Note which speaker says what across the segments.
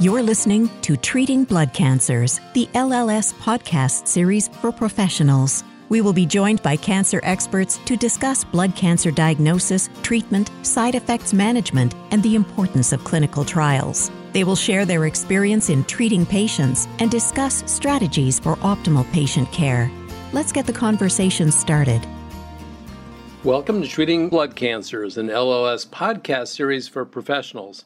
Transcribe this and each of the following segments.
Speaker 1: You're listening to Treating Blood Cancers, the LLS podcast series for professionals. We will be joined by cancer experts to discuss blood cancer diagnosis, treatment, side effects management, and the importance of clinical trials. They will share their experience in treating patients and discuss strategies for optimal patient care. Let's get the conversation started.
Speaker 2: Welcome to Treating Blood Cancers, an LLS podcast series for professionals.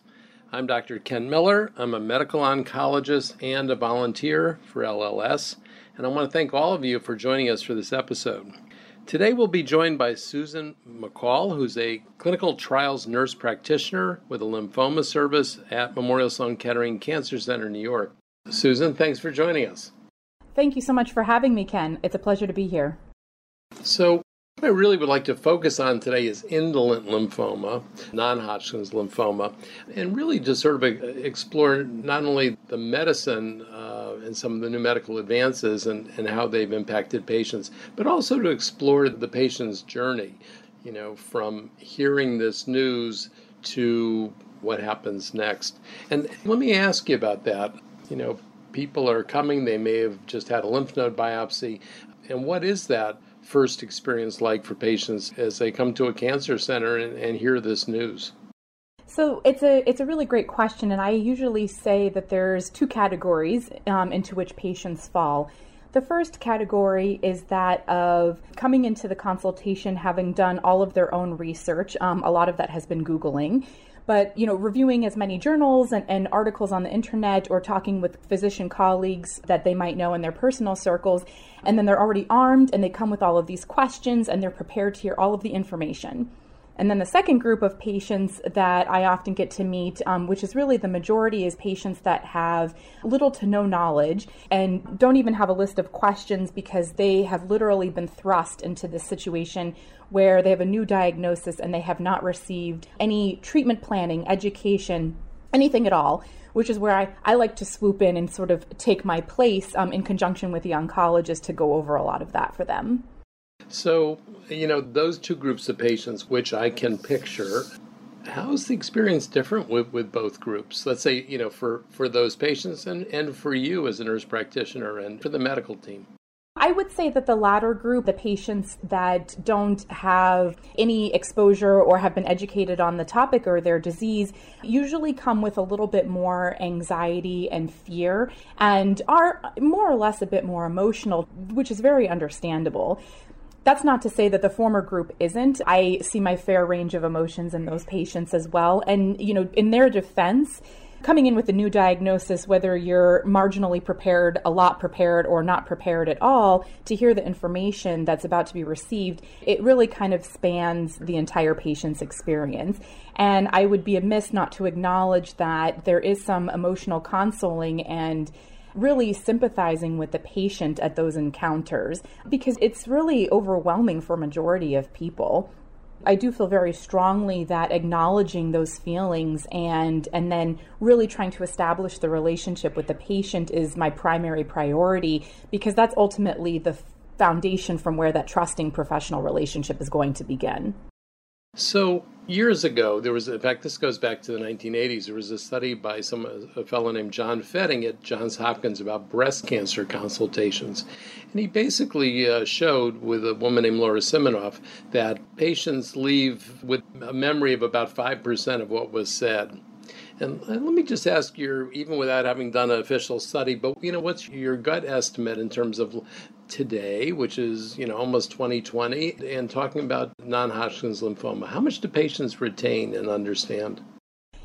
Speaker 2: I'm Dr. Ken Miller. I'm a medical oncologist and a volunteer for LLS, and I want to thank all of you for joining us for this episode. Today we'll be joined by Susan McCall, who's a clinical trials nurse practitioner with a lymphoma service at Memorial Sloan Kettering Cancer Center, New York. Susan, thanks for joining us.
Speaker 3: Thank you so much for having me, Ken. It's a pleasure to be here.
Speaker 2: So, what I really would like to focus on today is indolent lymphoma, non Hodgkin's lymphoma, and really just sort of explore not only the medicine uh, and some of the new medical advances and, and how they've impacted patients, but also to explore the patient's journey, you know, from hearing this news to what happens next. And let me ask you about that. You know, people are coming, they may have just had a lymph node biopsy. And what is that first experience like for patients as they come to a cancer center and, and hear this news?
Speaker 3: So it's a it's a really great question, and I usually say that there's two categories um, into which patients fall. The first category is that of coming into the consultation having done all of their own research. Um, a lot of that has been Googling but you know reviewing as many journals and, and, articles on the internet or talking with physician colleagues that they might know in their personal circles and then they're already armed and they come with all of these questions and they're prepared to hear all of the information. And then the second group of patients that I often get to meet, um, which is really the majority, is patients that have little to no knowledge and don't even have a list of questions because they have literally been thrust into this situation where they have a new diagnosis and they have not received any treatment planning, education, anything at all which is where I, I like to swoop in and sort of take my place um, in conjunction with the oncologist to go over a lot of that for them.
Speaker 2: So, you know, those two groups of patients, which I can picture, how is the experience different with, with both groups? Let's say, you know, for, for those patients and, and for you as a nurse practitioner and for the medical team.
Speaker 3: I would say that the latter group, the patients that don't have any exposure or have been educated on the topic or their disease, usually come with a little bit more anxiety and fear and are more or less a bit more emotional, which is very understandable. That's not to say that the former group isn't. I see my fair range of emotions in those patients as well. And, you know, in their defense, coming in with a new diagnosis, whether you're marginally prepared, a lot prepared, or not prepared at all, to hear the information that's about to be received, it really kind of spans the entire patient's experience. And I would be amiss not to acknowledge that there is some emotional consoling and really sympathizing with the patient at those encounters because it's really overwhelming for majority of people. I do feel very strongly that acknowledging those feelings and and then really trying to establish the relationship with the patient is my primary priority because that's ultimately the foundation from where that trusting professional relationship is going to begin.
Speaker 2: So years ago, there was, in fact, this goes back to the 1980s. There was a study by some a fellow named John Fetting at Johns Hopkins about breast cancer consultations, and he basically uh, showed with a woman named Laura Siminoff that patients leave with a memory of about five percent of what was said. And let me just ask you, even without having done an official study, but you know, what's your gut estimate in terms of today, which is you know almost 2020, and talking about non-Hodgkin's lymphoma? How much do patients retain and understand?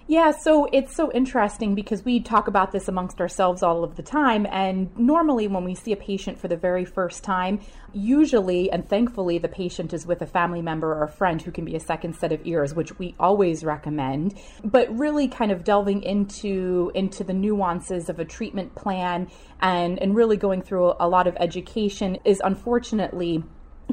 Speaker 3: Yeah, so it's so interesting because we talk about this amongst ourselves all of the time. And normally, when we see a patient for the very first time, usually and thankfully, the patient is with a family member or a friend who can be a second set of ears, which we always recommend. But really, kind of delving into into the nuances of a treatment plan and and really going through a lot of education is unfortunately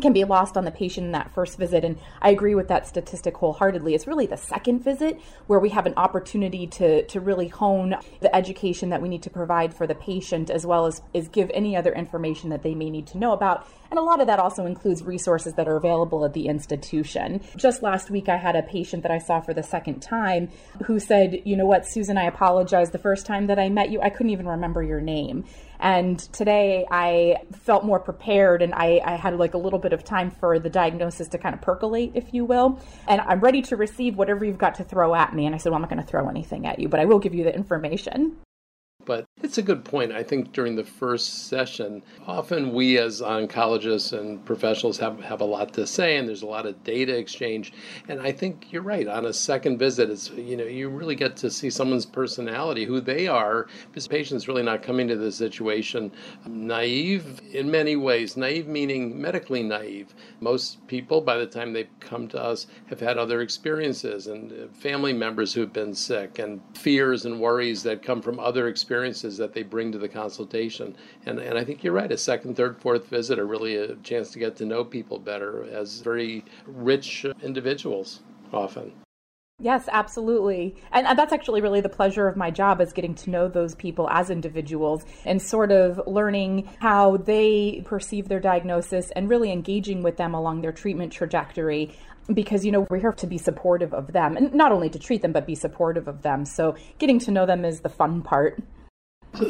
Speaker 3: can be lost on the patient in that first visit. And I agree with that statistic wholeheartedly. It's really the second visit where we have an opportunity to, to really hone the education that we need to provide for the patient, as well as, as give any other information that they may need to know about. And a lot of that also includes resources that are available at the institution. Just last week, I had a patient that I saw for the second time who said, You know what, Susan, I apologize. The first time that I met you, I couldn't even remember your name. And today I felt more prepared and I, I, had like a little bit of time for the diagnosis to kind of percolate, if you will. And I'm ready to receive whatever you've got to throw at me. And I said, Well, I'm not going to throw anything at you, but I will give you the information.
Speaker 2: But it's a good point. I think during the first session, often we as oncologists and professionals have, have a lot to say and there's a lot of data exchange. And I think you're right. On a second visit, it's you know, you really get to see someone's personality, who they are, because patient's really not coming to the situation naive in many ways. Naive meaning medically naive. Most people by the time they come to us have had other experiences and family members who've been sick and fears and worries that come from other experiences experiences that they bring to the consultation. And, and I think you're right. A second, third, fourth visit are really a chance to get to know people better as very rich individuals often.
Speaker 3: Yes, absolutely. And that's actually really the pleasure of my job is getting to know those people as individuals and sort of learning how they perceive their diagnosis and really engaging with them along their treatment trajectory because you know we're here to be supportive of them and not only to treat them but be supportive of them. So getting to know them is the fun part.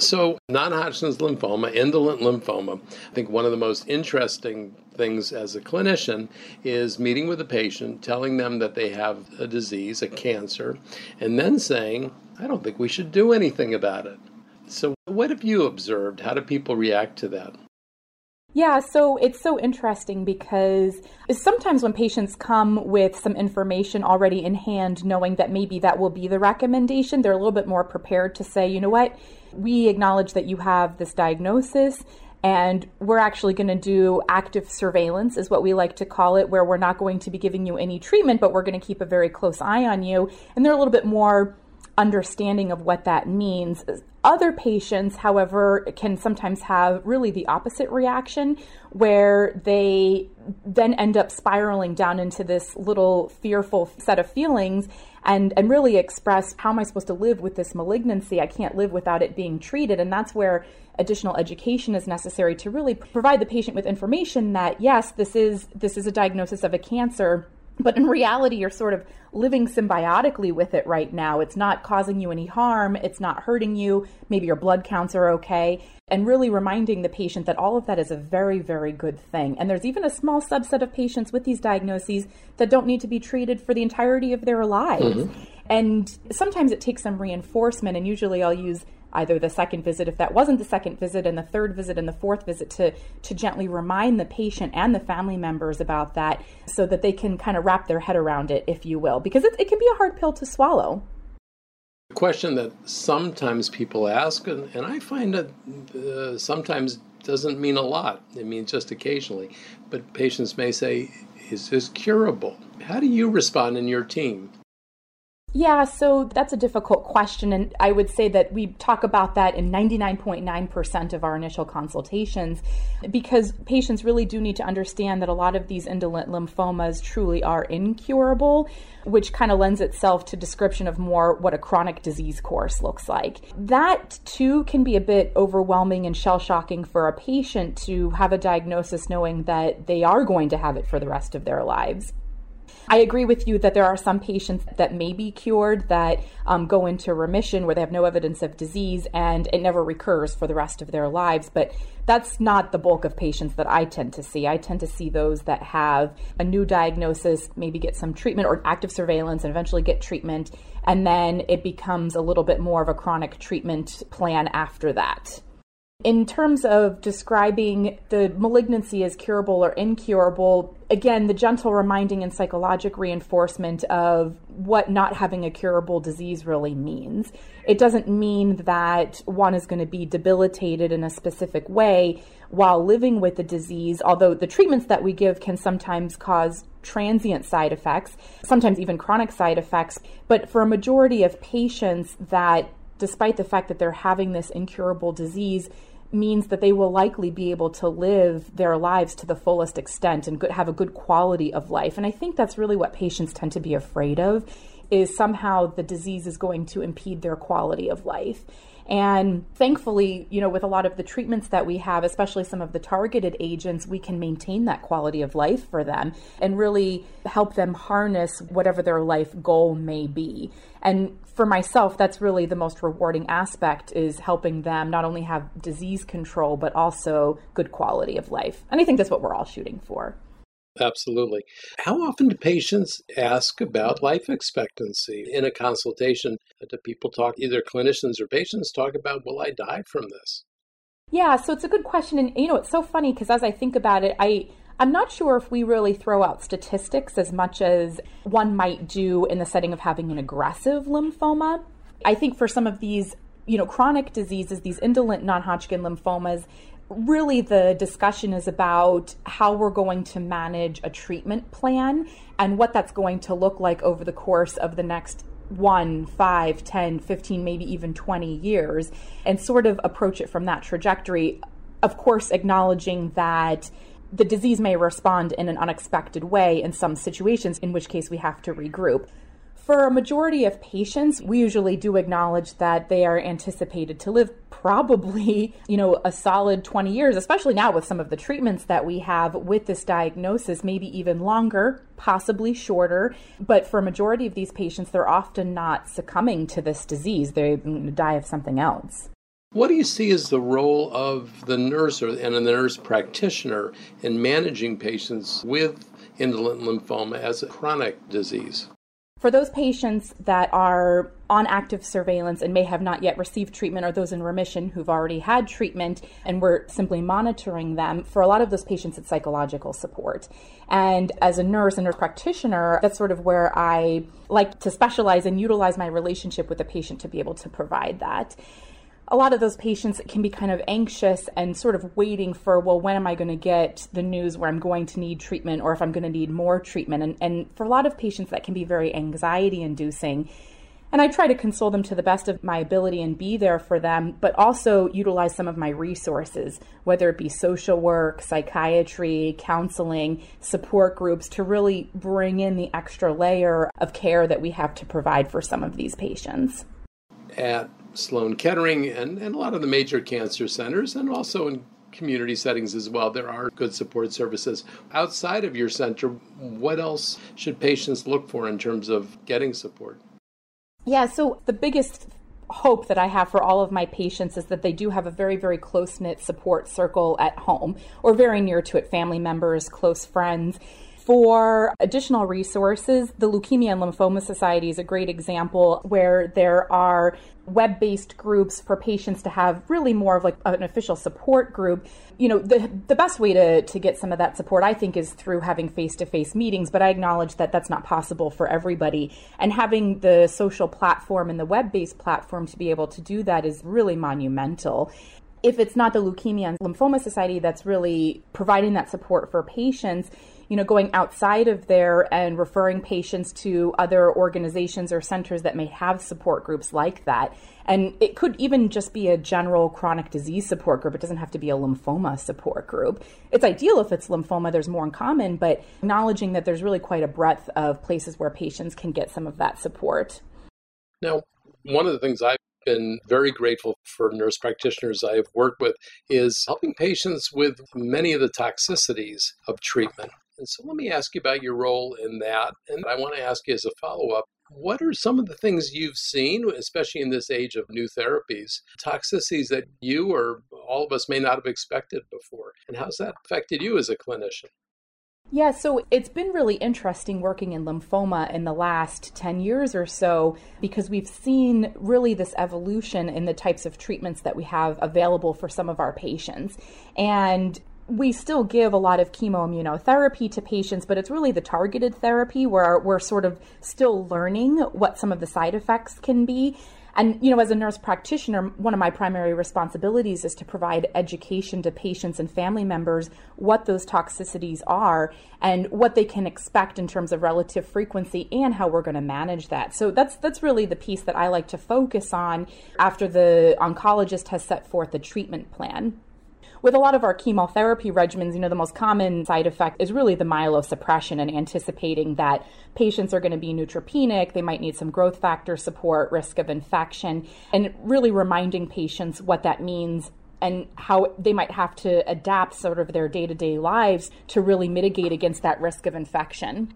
Speaker 2: So, non Hodgkin's lymphoma, indolent lymphoma, I think one of the most interesting things as a clinician is meeting with a patient, telling them that they have a disease, a cancer, and then saying, I don't think we should do anything about it. So, what have you observed? How do people react to that?
Speaker 3: Yeah, so it's so interesting because sometimes when patients come with some information already in hand, knowing that maybe that will be the recommendation, they're a little bit more prepared to say, you know what, we acknowledge that you have this diagnosis and we're actually going to do active surveillance is what we like to call it where we're not going to be giving you any treatment but we're going to keep a very close eye on you and they're a little bit more understanding of what that means. Other patients, however, can sometimes have really the opposite reaction where they then end up spiraling down into this little fearful set of feelings and, and really express how am I supposed to live with this malignancy? I can't live without it being treated. And that's where additional education is necessary to really provide the patient with information that yes, this is this is a diagnosis of a cancer but in reality, you're sort of living symbiotically with it right now. It's not causing you any harm. It's not hurting you. Maybe your blood counts are okay. And really reminding the patient that all of that is a very, very good thing. And there's even a small subset of patients with these diagnoses that don't need to be treated for the entirety of their lives. Mm-hmm. And sometimes it takes some reinforcement. And usually I'll use either the second visit, if that wasn't the second visit, and the third visit and the fourth visit to, to gently remind the patient and the family members about that so that they can kind of wrap their head around it, if you will, because it, it can be a hard pill to swallow.
Speaker 2: A question that sometimes people ask, and, and I find that uh, sometimes doesn't mean a lot. It means just occasionally. But patients may say, Is this curable? How do you respond in your team?
Speaker 3: Yeah, so that's a difficult question. And I would say that we talk about that in 99.9% of our initial consultations because patients really do need to understand that a lot of these indolent lymphomas truly are incurable, which kind of lends itself to description of more what a chronic disease course looks like. That too can be a bit overwhelming and shell shocking for a patient to have a diagnosis knowing that they are going to have it for the rest of their lives. I agree with you that there are some patients that may be cured that um, go into remission where they have no evidence of disease and it never recurs for the rest of their lives. But that's not the bulk of patients that I tend to see. I tend to see those that have a new diagnosis, maybe get some treatment or active surveillance and eventually get treatment. And then it becomes a little bit more of a chronic treatment plan after that. In terms of describing the malignancy as curable or incurable, again, the gentle reminding and psychologic reinforcement of what not having a curable disease really means. It doesn't mean that one is going to be debilitated in a specific way while living with the disease, although the treatments that we give can sometimes cause transient side effects, sometimes even chronic side effects. But for a majority of patients that despite the fact that they're having this incurable disease, means that they will likely be able to live their lives to the fullest extent and have a good quality of life. And I think that's really what patients tend to be afraid of is somehow the disease is going to impede their quality of life. And thankfully, you know, with a lot of the treatments that we have, especially some of the targeted agents, we can maintain that quality of life for them and really help them harness whatever their life goal may be. And for myself, that's really the most rewarding aspect is helping them not only have disease control, but also good quality of life. And I think that's what we're all shooting for.
Speaker 2: Absolutely. How often do patients ask about life expectancy in a consultation? Uh, do people talk, either clinicians or patients talk about, will I die from this?
Speaker 3: Yeah, so it's a good question. And, you know, it's so funny because as I think about it, I, I'm not sure if we really throw out statistics as much as one might do in the setting of having an aggressive lymphoma. I think for some of these, you know, chronic diseases, these indolent non Hodgkin lymphomas, really the discussion is about how we're going to manage a treatment plan and what that's going to look like over the course of the next one, five, 10, 15, maybe even 20 years, and sort of approach it from that trajectory. Of course, acknowledging that the disease may respond in an unexpected way in some situations, in which case we have to regroup. For a majority of patients, we usually do acknowledge that they are anticipated to live probably, you know, a solid 20 years, especially now with some of the treatments that we have with this diagnosis, maybe even longer, possibly shorter. But for a majority of these patients, they're often not succumbing to this disease. They die of something else.
Speaker 2: What do you see as the role of the nurse or, and the nurse practitioner in managing patients with indolent lymphoma as a chronic disease?
Speaker 3: For those patients that are on active surveillance and may have not yet received treatment, or those in remission who've already had treatment and we're simply monitoring them, for a lot of those patients, it's psychological support. And as a nurse and nurse practitioner, that's sort of where I like to specialize and utilize my relationship with the patient to be able to provide that a lot of those patients can be kind of anxious and sort of waiting for, well, when am I going to get the news where I'm going to need treatment or if I'm going to need more treatment? And, and for a lot of patients, that can be very anxiety inducing. And I try to console them to the best of my ability and be there for them, but also utilize some of my resources, whether it be social work, psychiatry, counseling, support groups, to really bring in the extra layer of care that we have to provide for some of these patients.
Speaker 2: At Sloan Kettering and, and a lot of the major cancer centers, and also in community settings as well. There are good support services. Outside of your center, what else should patients look for in terms of getting support?
Speaker 3: Yeah, so the biggest hope that I have for all of my patients is that they do have a very, very close knit support circle at home or very near to it family members, close friends. For additional resources, the Leukemia and Lymphoma Society is a great example where there are web based groups for patients to have really more of like an official support group. You know, the, the best way to, to get some of that support, I think, is through having face to face meetings, but I acknowledge that that's not possible for everybody. And having the social platform and the web based platform to be able to do that is really monumental if it's not the Leukemia and Lymphoma Society that's really providing that support for patients, you know, going outside of there and referring patients to other organizations or centers that may have support groups like that. And it could even just be a general chronic disease support group. It doesn't have to be a lymphoma support group. It's ideal if it's lymphoma, there's more in common, but acknowledging that there's really quite a breadth of places where patients can get some of that support.
Speaker 2: Now, one of the things I've been very grateful for nurse practitioners I have worked with is helping patients with many of the toxicities of treatment. And so let me ask you about your role in that. And I want to ask you as a follow up what are some of the things you've seen, especially in this age of new therapies, toxicities that you or all of us may not have expected before? And how's that affected you as a clinician?
Speaker 3: Yeah, so it's been really interesting working in lymphoma in the last 10 years or so because we've seen really this evolution in the types of treatments that we have available for some of our patients. And we still give a lot of chemoimmunotherapy to patients, but it's really the targeted therapy where we're sort of still learning what some of the side effects can be. And, you know, as a nurse practitioner, one of my primary responsibilities is to provide education to patients and family members what those toxicities are and what they can expect in terms of relative frequency and how we're going to manage that. So that's that's really the piece that I like to focus on after the oncologist has set forth a treatment plan with a lot of our chemotherapy regimens, you know, the most common side effect is really the myelosuppression and anticipating that patients are going to be neutropenic, they might need some growth factor support, risk of infection, and really reminding patients what that means and how they might have to adapt sort of their day to day lives to really mitigate against that risk of infection.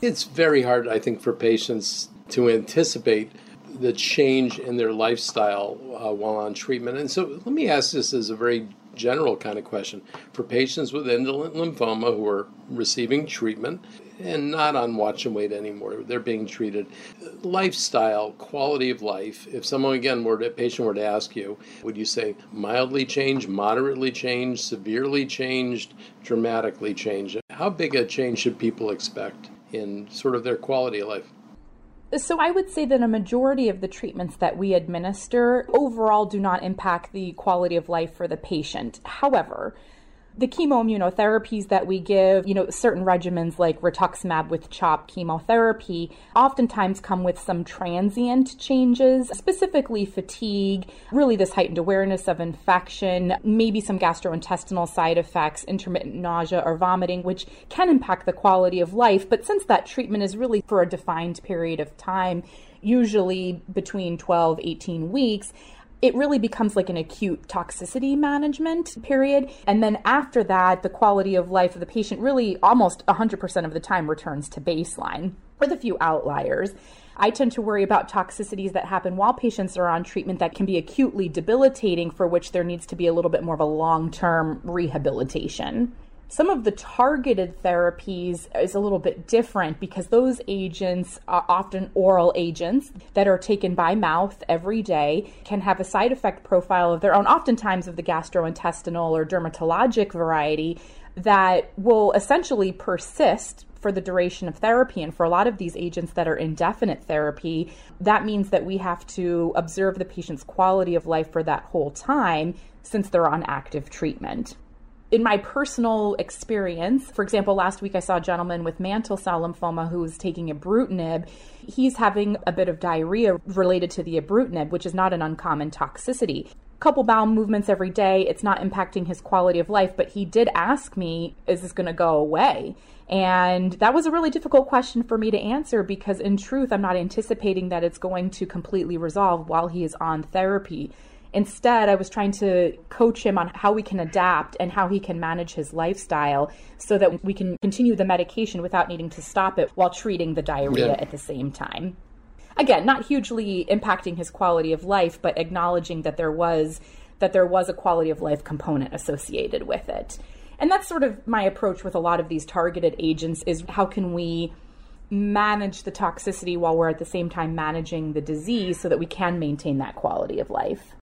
Speaker 2: It's very hard, I think, for patients to anticipate the change in their lifestyle uh, while on treatment. And so let me ask this as a very general kind of question. For patients with indolent lymphoma who are receiving treatment and not on watch and wait anymore, they're being treated. Lifestyle, quality of life. If someone again were to, a patient were to ask you, would you say mildly changed, moderately changed, severely changed, dramatically changed? How big a change should people expect in sort of their quality of life?
Speaker 3: So I would say that a majority of the treatments that we administer overall do not impact the quality of life for the patient. However, the chemoimmunotherapies that we give, you know, certain regimens like rituximab with CHOP chemotherapy, oftentimes come with some transient changes, specifically fatigue, really this heightened awareness of infection, maybe some gastrointestinal side effects, intermittent nausea or vomiting, which can impact the quality of life. But since that treatment is really for a defined period of time, usually between 12, 18 weeks, it really becomes like an acute toxicity management period. And then after that, the quality of life of the patient really almost 100% of the time returns to baseline, with a few outliers. I tend to worry about toxicities that happen while patients are on treatment that can be acutely debilitating, for which there needs to be a little bit more of a long term rehabilitation. Some of the targeted therapies is a little bit different because those agents are often oral agents that are taken by mouth every day, can have a side effect profile of their own, oftentimes of the gastrointestinal or dermatologic variety, that will essentially persist for the duration of therapy. And for a lot of these agents that are indefinite therapy, that means that we have to observe the patient's quality of life for that whole time since they're on active treatment in my personal experience, for example, last week I saw a gentleman with mantle cell lymphoma who was taking ibrutinib. He's having a bit of diarrhea related to the ibrutinib, which is not an uncommon toxicity. Couple bowel movements every day. It's not impacting his quality of life, but he did ask me, is this going to go away? And that was a really difficult question for me to answer because, in truth, I'm not anticipating that it's going to completely resolve while he is on therapy. Instead, I was trying to coach him on how we can adapt and how he can manage his lifestyle so that we can continue the medication without needing to stop it while treating the diarrhea yeah. at the same time. Again, not hugely impacting his quality of life, but acknowledging that there was that there was a quality of life component associated with it. And that's sort of my approach with a lot of these targeted agents is how can we manage the toxicity while we're at the same time managing the disease so that we can maintain that quality of life.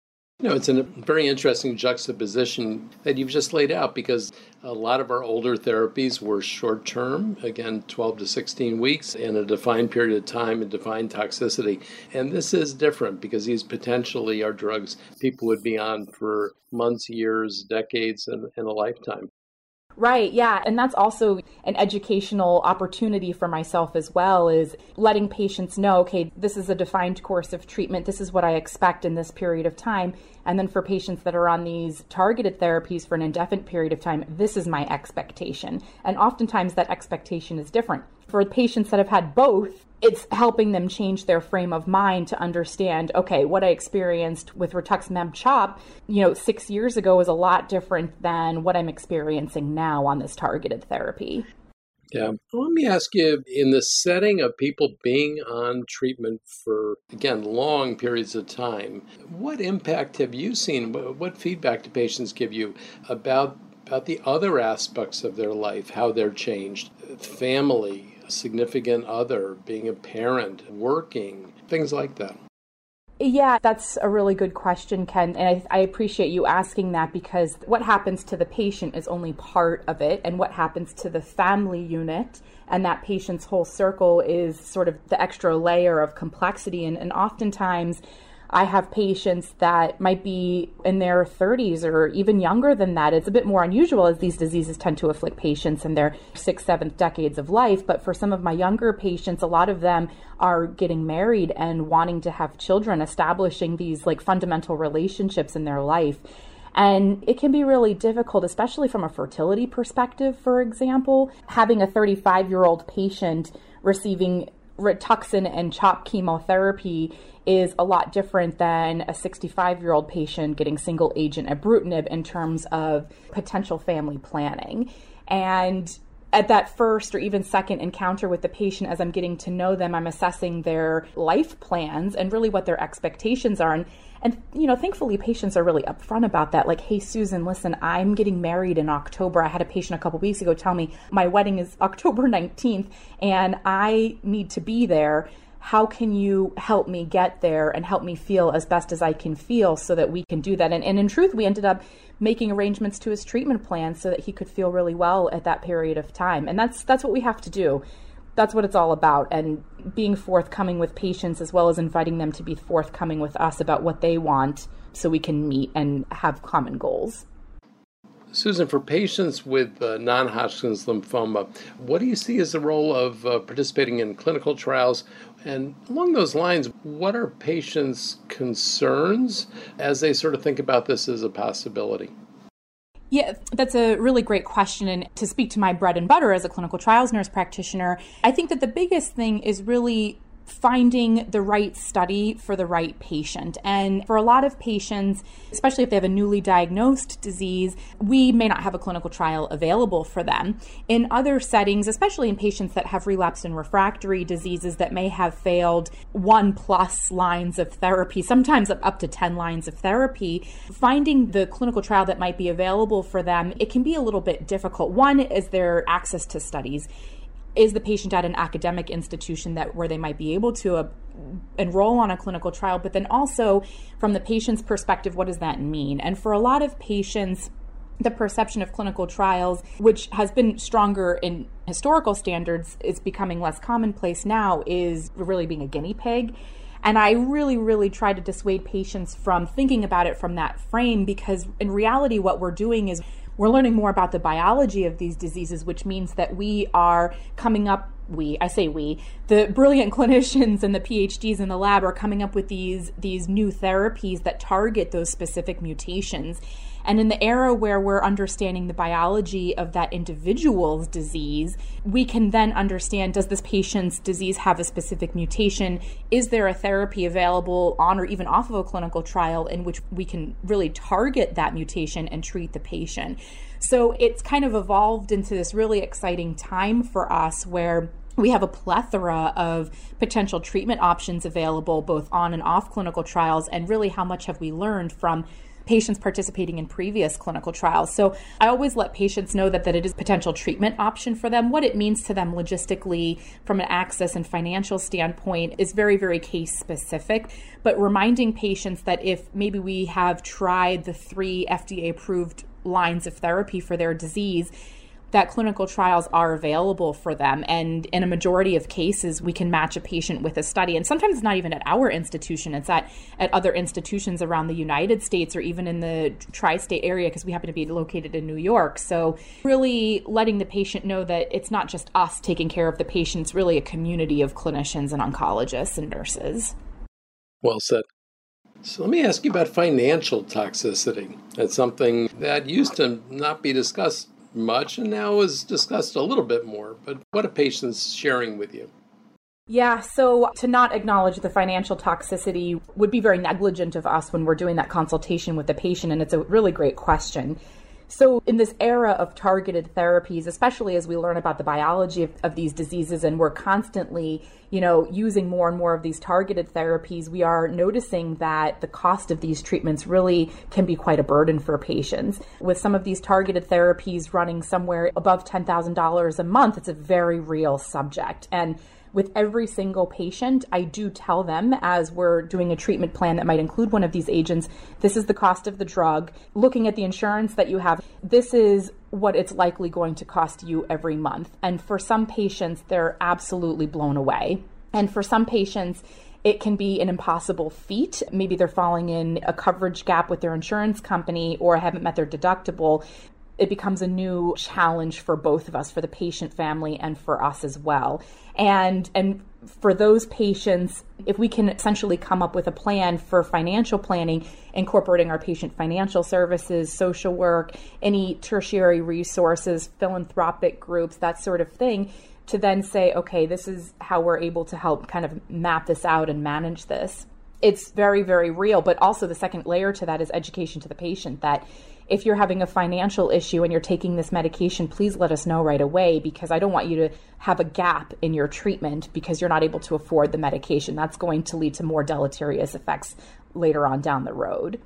Speaker 2: You know, it's a very interesting juxtaposition that you've just laid out because a lot of our older therapies were short term, again, 12 to 16 weeks in a defined period of time and defined toxicity. And this is different because these potentially are drugs people would be on for months, years, decades, and, and a lifetime.
Speaker 3: Right, yeah. And that's also an educational opportunity for myself as well is letting patients know, okay, this is a defined course of treatment. This is what I expect in this period of time. And then for patients that are on these targeted therapies for an indefinite period of time, this is my expectation. And oftentimes that expectation is different. For patients that have had both, it's helping them change their frame of mind to understand okay what i experienced with rituximab chop you know six years ago is a lot different than what i'm experiencing now on this targeted therapy
Speaker 2: yeah. Um, let me ask you in the setting of people being on treatment for, again, long periods of time, what impact have you seen? What feedback do patients give you about, about the other aspects of their life, how they're changed? Family, significant other, being a parent, working, things like that.
Speaker 3: Yeah, that's a really good question, Ken. And I, I, appreciate you asking that because what happens to the patient is only part of it. And what happens to the family unit and that patient's whole circle is sort of the extra layer of complexity. And, and oftentimes, I have patients that might be in their 30s or even younger than that. It's a bit more unusual as these diseases tend to afflict patients in their sixth, seventh decades of life. But for some of my younger patients, a lot of them are getting married and wanting to have children, establishing these like fundamental relationships in their life. And it can be really difficult, especially from a fertility perspective, for example. Having a 35 year old patient receiving Rituxan and CHOP chemotherapy is a lot different than a 65 year old patient getting single agent ibrutinib in terms of potential family planning. And at that first or even second encounter with the patient, as I'm getting to know them, I'm assessing their life plans and really what their expectations are. And, and, you know, thankfully, patients are really upfront about that. Like, hey, Susan, listen, I'm getting married in October. I had a patient a couple weeks ago tell me my wedding is October 19th and I need to be there how can you help me get there and help me feel as best as I can feel so that we can do that? And, and in truth, we ended up making arrangements to his treatment plan so that he could feel really well at that period of time. And that's that's what we have to do. That's what it's all about. And being forthcoming with patients as well as inviting them to be forthcoming with us about what they want so we can meet and have common goals.
Speaker 2: Susan, for patients with uh, non Hodgkin's lymphoma, what do you see as the role of uh, participating in clinical trials? And along those lines, what are patients' concerns as they sort of think about this as a possibility?
Speaker 3: Yeah, that's a really great question. And to speak to my bread and butter as a clinical trials nurse practitioner, I think that the biggest thing is really finding the right study for the right patient. And for a lot of patients, especially if they have a newly diagnosed disease, we may not have a clinical trial available for them. In other settings, especially in patients that have relapsed and refractory diseases that may have failed one plus lines of therapy, sometimes up to 10 lines of therapy, finding the clinical trial that might be available for them, it can be a little bit difficult. One is their access to studies is the patient at an academic institution that where they might be able to uh, enroll on a clinical trial but then also from the patient's perspective what does that mean? And for a lot of patients the perception of clinical trials which has been stronger in historical standards is becoming less commonplace now is really being a guinea pig. And I really, really try to dissuade patients from thinking about it from that frame because in reality, what we're doing is we're learning more about the biology of these diseases, which means that we are coming up we i say we the brilliant clinicians and the phds in the lab are coming up with these these new therapies that target those specific mutations and in the era where we're understanding the biology of that individual's disease, we can then understand does this patient's disease have a specific mutation? Is there a therapy available on or even off of a clinical trial in which we can really target that mutation and treat the patient? So it's kind of evolved into this really exciting time for us where we have a plethora of potential treatment options available both on and off clinical trials and really how much have we learned from patients participating in previous clinical trials. So I always let patients know that, that it is a potential treatment option for them. What it means to them logistically from an access and financial standpoint is very, very case specific. But reminding patients that if maybe we have tried the three FDA approved lines of therapy for their disease, that clinical trials are available for them. And in a majority of cases, we can match a patient with a study. And sometimes it's not even at our institution, it's at, at other institutions around the United States or even in the tri state area because we happen to be located in New York. So, really letting the patient know that it's not just us taking care of the patient, it's really a community of clinicians and oncologists and nurses.
Speaker 2: Well said. So let me ask you about financial toxicity. That's something that used to not be discussed much and now is discussed a little bit more. But what are patients sharing with you?
Speaker 3: Yeah, so to not acknowledge the financial toxicity would be very negligent of us when we're doing that consultation with the patient, and it's a really great question. So, in this era of targeted therapies, especially as we learn about the biology of, of, these diseases and we're constantly, you know, using more and more of these targeted therapies, we are noticing that the cost of these treatments really can be quite a burden for patients. With some of these targeted therapies running somewhere above $10,000 a month, it's a very real subject. And with every single patient, I do tell them as we're doing a treatment plan that might include one of these agents, this is the cost of the drug. Looking at the insurance that you have, this is what it's likely going to cost you every month. And for some patients, they're absolutely blown away. And for some patients, it can be an impossible feat. Maybe they're falling in a coverage gap with their insurance company or haven't met their deductible. It becomes a new challenge for both of us, for the patient family and for us as well. And and for those patients, if we can essentially come up with a plan for financial planning, incorporating our patient financial services, social work, any tertiary resources, philanthropic groups, that sort of thing, to then say, okay, this is how we're able to help kind of map this out and manage this. It's very, very real. But also, the second layer to that is education to the patient that if you're having a financial issue and you're taking this medication, please let us know right away because I don't want you to have a gap in your treatment because you're not able to afford the medication. That's going to lead to more deleterious effects later on down the road.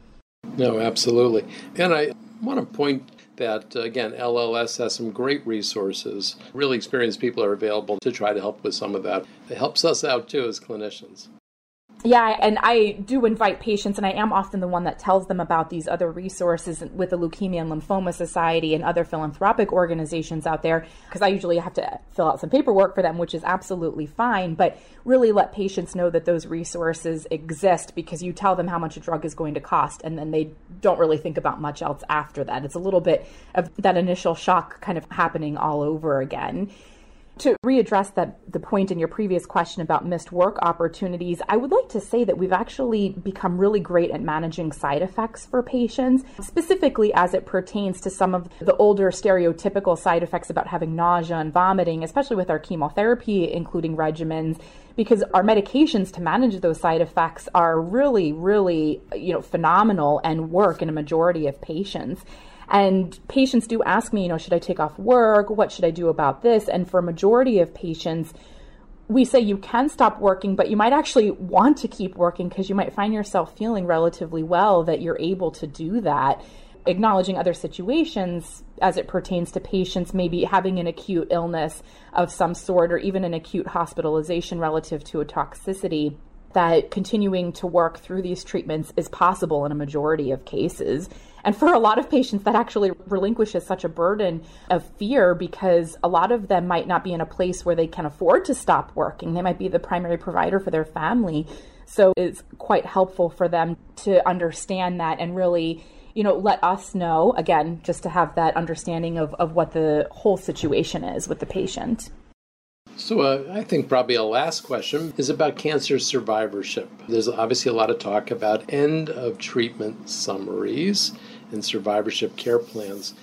Speaker 2: No, absolutely. And I want to point that, uh, again, LLS has some great resources. Really experienced people are available to try to help with some of that. It helps us out too as clinicians.
Speaker 3: Yeah, and I do invite patients, and I am often the one that tells them about these other resources with the Leukemia and Lymphoma Society and other philanthropic organizations out there, because I usually have to fill out some paperwork for them, which is absolutely fine. But really let patients know that those resources exist because you tell them how much a drug is going to cost, and then they don't really think about much else after that. It's a little bit of that initial shock kind of happening all over again. To readdress that the point in your previous question about missed work opportunities, I would like to say that we've actually become really great at managing side effects for patients, specifically as it pertains to some of the older stereotypical side effects about having nausea and vomiting, especially with our chemotherapy including regimens because our medications to manage those side effects are really really you know phenomenal and work in a majority of patients and patients do ask me, you know, should I take off work? What should I do about this? And for a majority of patients, we say you can stop working, but you might actually want to keep working because you might find yourself feeling relatively well that you're able to do that. Acknowledging other situations as it pertains to patients maybe having an acute illness of some sort or even an acute hospitalization relative to a toxicity that continuing to work through these treatments is possible in a majority of cases. And for a lot of patients, that actually relinquishes such a burden of fear because a lot of them might not be in a place where they can afford to stop working. They might be the primary provider for their family. So it's quite helpful for them to understand that and really you know, let us know again, just to have that understanding of, of what the whole situation is with the patient.
Speaker 2: So, uh, I think probably a last question is about cancer survivorship. There's obviously a lot of talk about end of treatment summaries and survivorship care plans.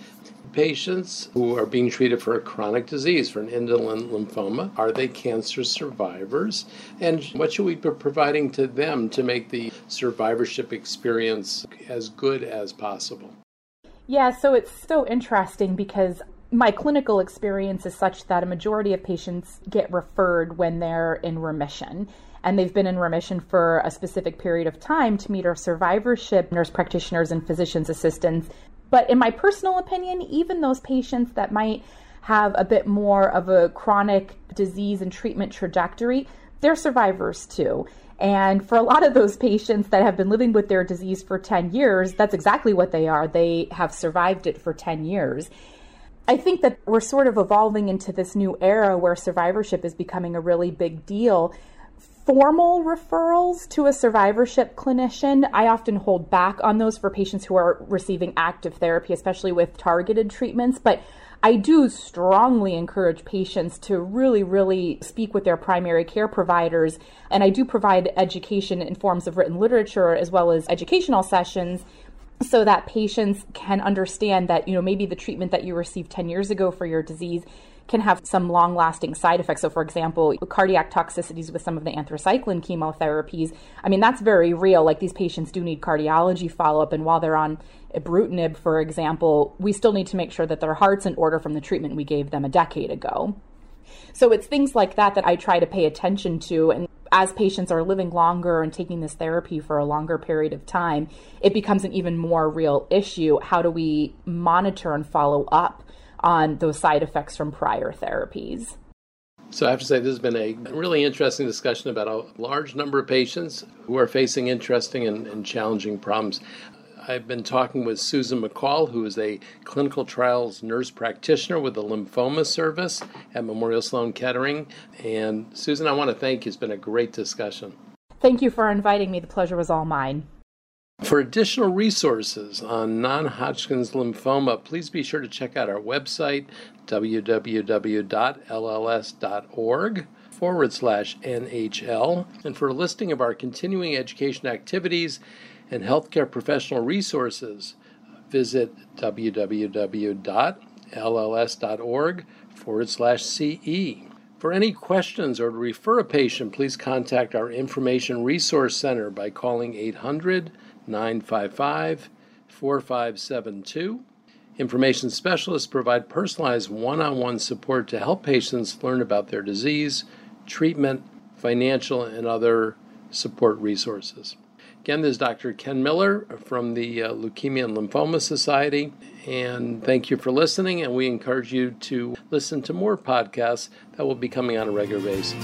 Speaker 2: Patients who are being treated for a chronic disease, for an indolent lymphoma, are they cancer survivors? And what should we be providing to them to make the survivorship experience as good as possible?
Speaker 3: Yeah, so it's so interesting because my clinical experience is such that a majority of patients get referred when they're in remission and they've been in remission for a specific period of time to meet our survivorship nurse practitioners and physician's assistants. But in my personal opinion, even those patients that might have a bit more of a chronic disease and treatment trajectory, they're survivors too. And for a lot of those patients that have been living with their disease for 10 years, that's exactly what they are. They have survived it for 10 years. I think that we're sort of evolving into this new era where survivorship is becoming a really big deal. Formal referrals to a survivorship clinician, I often hold back on those for patients who are receiving active therapy, especially with targeted treatments. But I do strongly encourage patients to really, really speak with their primary care providers. And I do provide education in forms of written literature as well as educational sessions so that patients can understand that, you know, maybe the treatment that you received 10 years ago for your disease can have some long lasting side effects. So, for example, cardiac toxicities with some of the anthracycline chemotherapies. I mean, that's very real. Like these patients do need cardiology follow up. And while they're on ibrutinib, for example, we still need to make sure that their heart's in order from the treatment we gave them a decade ago. So, it's things like that that I try to pay attention to. And as patients are living longer and taking this therapy for a longer period of time, it becomes an even more real issue. How do we monitor and follow up on those side effects from prior therapies?
Speaker 2: So, I have to say, this has been a really interesting discussion about a large number of patients who are facing interesting and, and challenging problems. I've been talking with Susan McCall, who is a clinical trials nurse practitioner with the lymphoma service at Memorial Sloan Kettering. And Susan, I want to thank you. It's been a great discussion.
Speaker 3: Thank you for inviting me. The pleasure was all mine.
Speaker 2: For additional resources on non Hodgkin's lymphoma, please be sure to check out our website, www.lls.org forward slash NHL. And for a listing of our continuing education activities and healthcare professional resources, visit www.lls.org forward slash CE. For any questions or to refer a patient, please contact our Information Resource Center by calling 800 955 4572. Information specialists provide personalized one on one support to help patients learn about their disease, treatment, financial, and other support resources. Again, this is Dr. Ken Miller from the uh, Leukemia and Lymphoma Society. And thank you for listening. And we encourage you to listen to more podcasts that will be coming on a regular basis.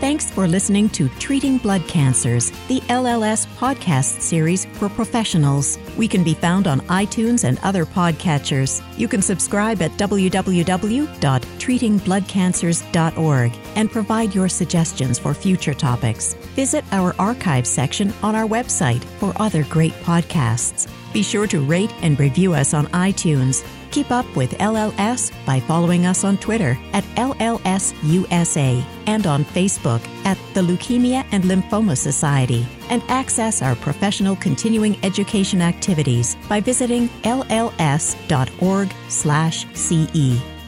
Speaker 1: Thanks for listening to Treating Blood Cancers, the LLS podcast series for professionals. We can be found on iTunes and other podcatchers. You can subscribe at www.treatingbloodcancers.org and provide your suggestions for future topics. Visit our archives section on our website for other great podcasts. Be sure to rate and review us on iTunes. Keep up with LLS by following us on Twitter at LLSUSA and on Facebook at the Leukemia and Lymphoma Society. And access our professional continuing education activities by visiting lls.org/ce.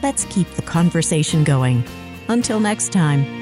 Speaker 1: Let's keep the conversation going. Until next time.